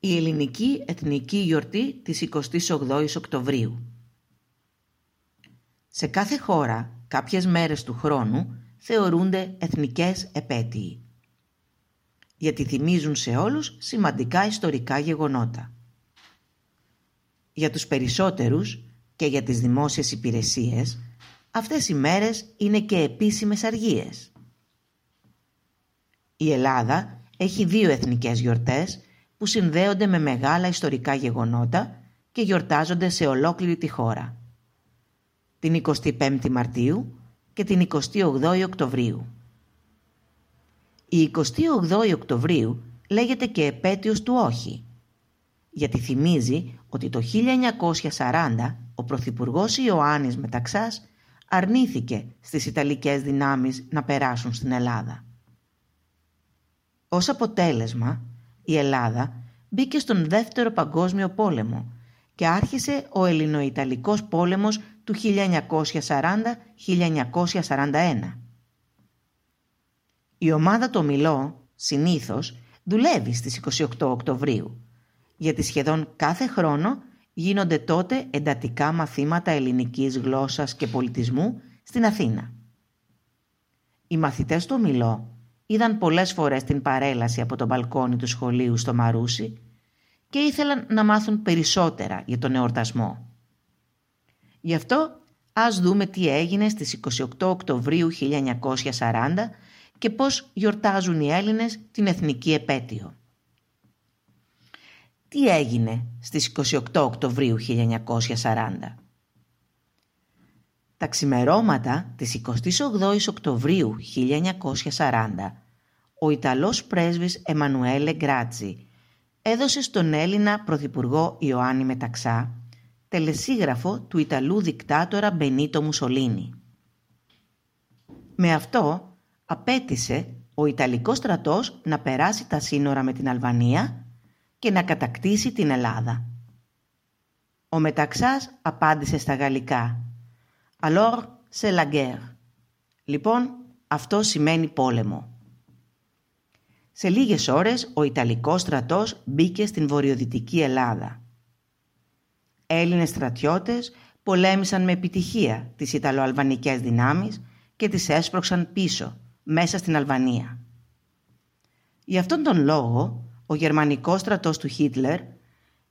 η ελληνική εθνική γιορτή της 28ης Οκτωβρίου. Σε κάθε χώρα κάποιες μέρες του χρόνου θεωρούνται εθνικές επέτειοι γιατί θυμίζουν σε όλους σημαντικά ιστορικά γεγονότα. Για τους περισσότερους και για τις δημόσιες υπηρεσίες αυτές οι μέρες είναι και επίσημες αργίες. Η Ελλάδα έχει δύο εθνικές γιορτές που συνδέονται με μεγάλα ιστορικά γεγονότα και γιορτάζονται σε ολόκληρη τη χώρα. Την 25η Μαρτίου και την 28η Οκτωβρίου. Η 28η Οκτωβρίου λέγεται και επέτειος του όχι, γιατί θυμίζει ότι το 1940 ο Πρωθυπουργός Ιωάννης Μεταξάς αρνήθηκε στις Ιταλικές δυνάμεις να περάσουν στην Ελλάδα. Ως αποτέλεσμα, η Ελλάδα μπήκε στον Δεύτερο Παγκόσμιο Πόλεμο και άρχισε ο Ελληνοϊταλικός πόλεμος του 1940-1941. Η ομάδα το Μιλό, συνήθως, δουλεύει στις 28 Οκτωβρίου, γιατί σχεδόν κάθε χρόνο γίνονται τότε εντατικά μαθήματα ελληνικής γλώσσας και πολιτισμού στην Αθήνα. Οι μαθητές του Μιλό είδαν πολλές φορές την παρέλαση από το μπαλκόνι του σχολείου στο Μαρούσι και ήθελαν να μάθουν περισσότερα για τον εορτασμό. Γι' αυτό ας δούμε τι έγινε στις 28 Οκτωβρίου 1940 και πώς γιορτάζουν οι Έλληνες την εθνική επέτειο. Τι έγινε στις 28 Οκτωβρίου 1940. Τα ξημερώματα της 28 Οκτωβρίου 1940 ο Ιταλός πρέσβης Εμμανουέλε Γκράτσι έδωσε στον Έλληνα Πρωθυπουργό Ιωάννη Μεταξά τελεσίγραφο του Ιταλού δικτάτορα Μπενίτο Μουσολίνη. Με αυτό απέτησε ο Ιταλικός στρατός να περάσει τα σύνορα με την Αλβανία και να κατακτήσει την Ελλάδα. Ο Μεταξάς απάντησε στα γαλλικά «Alors c'est la guerre». Λοιπόν, αυτό σημαίνει πόλεμο. Σε λίγες ώρες ο Ιταλικός στρατός μπήκε στην βορειοδυτική Ελλάδα. Έλληνες στρατιώτες πολέμησαν με επιτυχία τις Ιταλοαλβανικές δυνάμεις και τις έσπρωξαν πίσω, μέσα στην Αλβανία. Γι' αυτόν τον λόγο, ο γερμανικός στρατός του Χίτλερ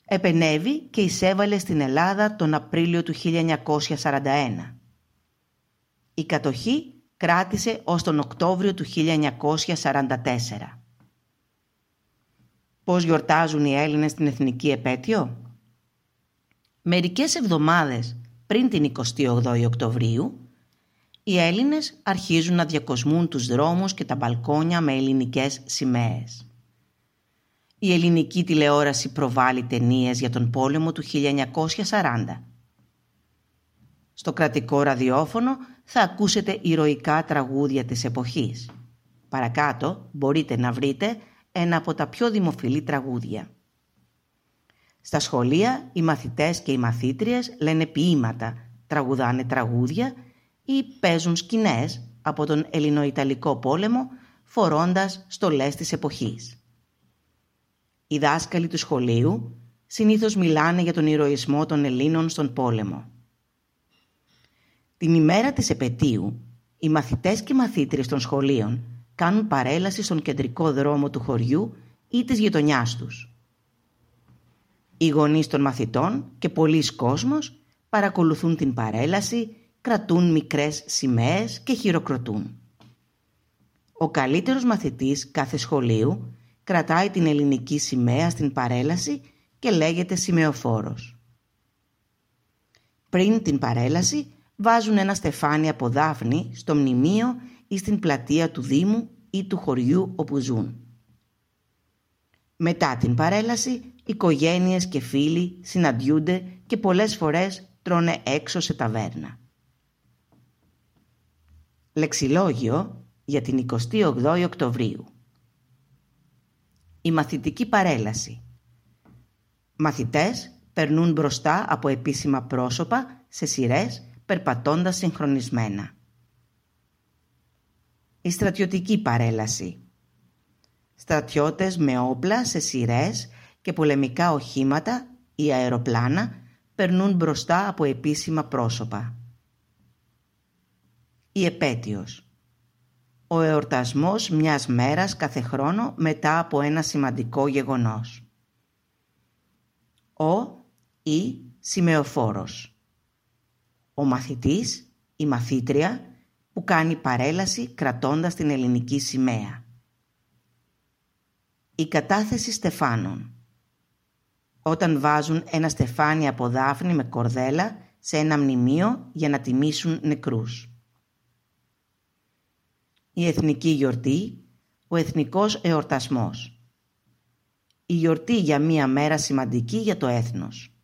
επενέβη και εισέβαλε στην Ελλάδα τον Απρίλιο του 1941. Η κατοχή κράτησε ως τον Οκτώβριο του 1944. Πώς γιορτάζουν οι Έλληνες την εθνική επέτειο; Μερικές εβδομάδες πριν την 28η Οκτωβρίου, οι Έλληνες αρχίζουν να διακοσμούν τους δρόμους και τα μπαλκόνια με ελληνικές σημαίες. Η ελληνική τηλεόραση προβάλλει ταινίες για τον πόλεμο του 1940. Στο κρατικό ραδιόφωνο θα ακούσετε ηρωικά τραγούδια της εποχής. Παρακάτω μπορείτε να βρείτε ένα από τα πιο δημοφιλή τραγούδια. Στα σχολεία οι μαθητές και οι μαθήτριες λένε ποίηματα, τραγουδάνε τραγούδια ή παίζουν σκηνές από τον Ελληνοϊταλικό πόλεμο φορώντας στολές της εποχής. Οι δάσκαλοι του σχολείου συνήθως μιλάνε για τον ηρωισμό των Ελλήνων στον πόλεμο. Την ημέρα της επαιτίου, οι μαθητές και μαθήτριες των σχολείων κάνουν παρέλαση στον κεντρικό δρόμο του χωριού ή της γειτονιάς τους. Οι γονείς των μαθητών και πολλοί κόσμος παρακολουθούν την παρέλαση, κρατούν μικρές σημαίες και χειροκροτούν. Ο καλύτερος μαθητής κάθε σχολείου κρατάει την ελληνική σημαία στην παρέλαση και λέγεται σημεοφόρος. Πριν την παρέλαση βάζουν ένα στεφάνι από δάφνη στο μνημείο ή στην πλατεία του Δήμου ή του χωριού όπου ζουν. Μετά την παρέλαση, οικογένειες και φίλοι συναντιούνται και πολλές φορές τρώνε έξω σε ταβέρνα. Λεξιλόγιο για την 28η Οκτωβρίου Η μαθητική παρέλαση Μαθητές περνούν μπροστά από επίσημα πρόσωπα σε σειρές περπατώντας συγχρονισμένα. Η στρατιωτική παρέλαση Στρατιώτες με όπλα σε σειρές και πολεμικά οχήματα ή αεροπλάνα περνούν μπροστά από επίσημα πρόσωπα. Η επέτειος Ο εορτασμός μιας μέρας κάθε χρόνο μετά από ένα σημαντικό γεγονός. Ο ή σημεοφόρος Ο μαθητής, η μαθήτρια που κάνει παρέλαση κρατώντας την ελληνική σημαία. Η κατάθεση στεφάνων όταν βάζουν ένα στεφάνι από δάφνη με κορδέλα σε ένα μνημείο για να τιμήσουν νεκρούς. Η εθνική γιορτή, ο εθνικός εορτασμός. Η γιορτή για μία μέρα σημαντική για το έθνος.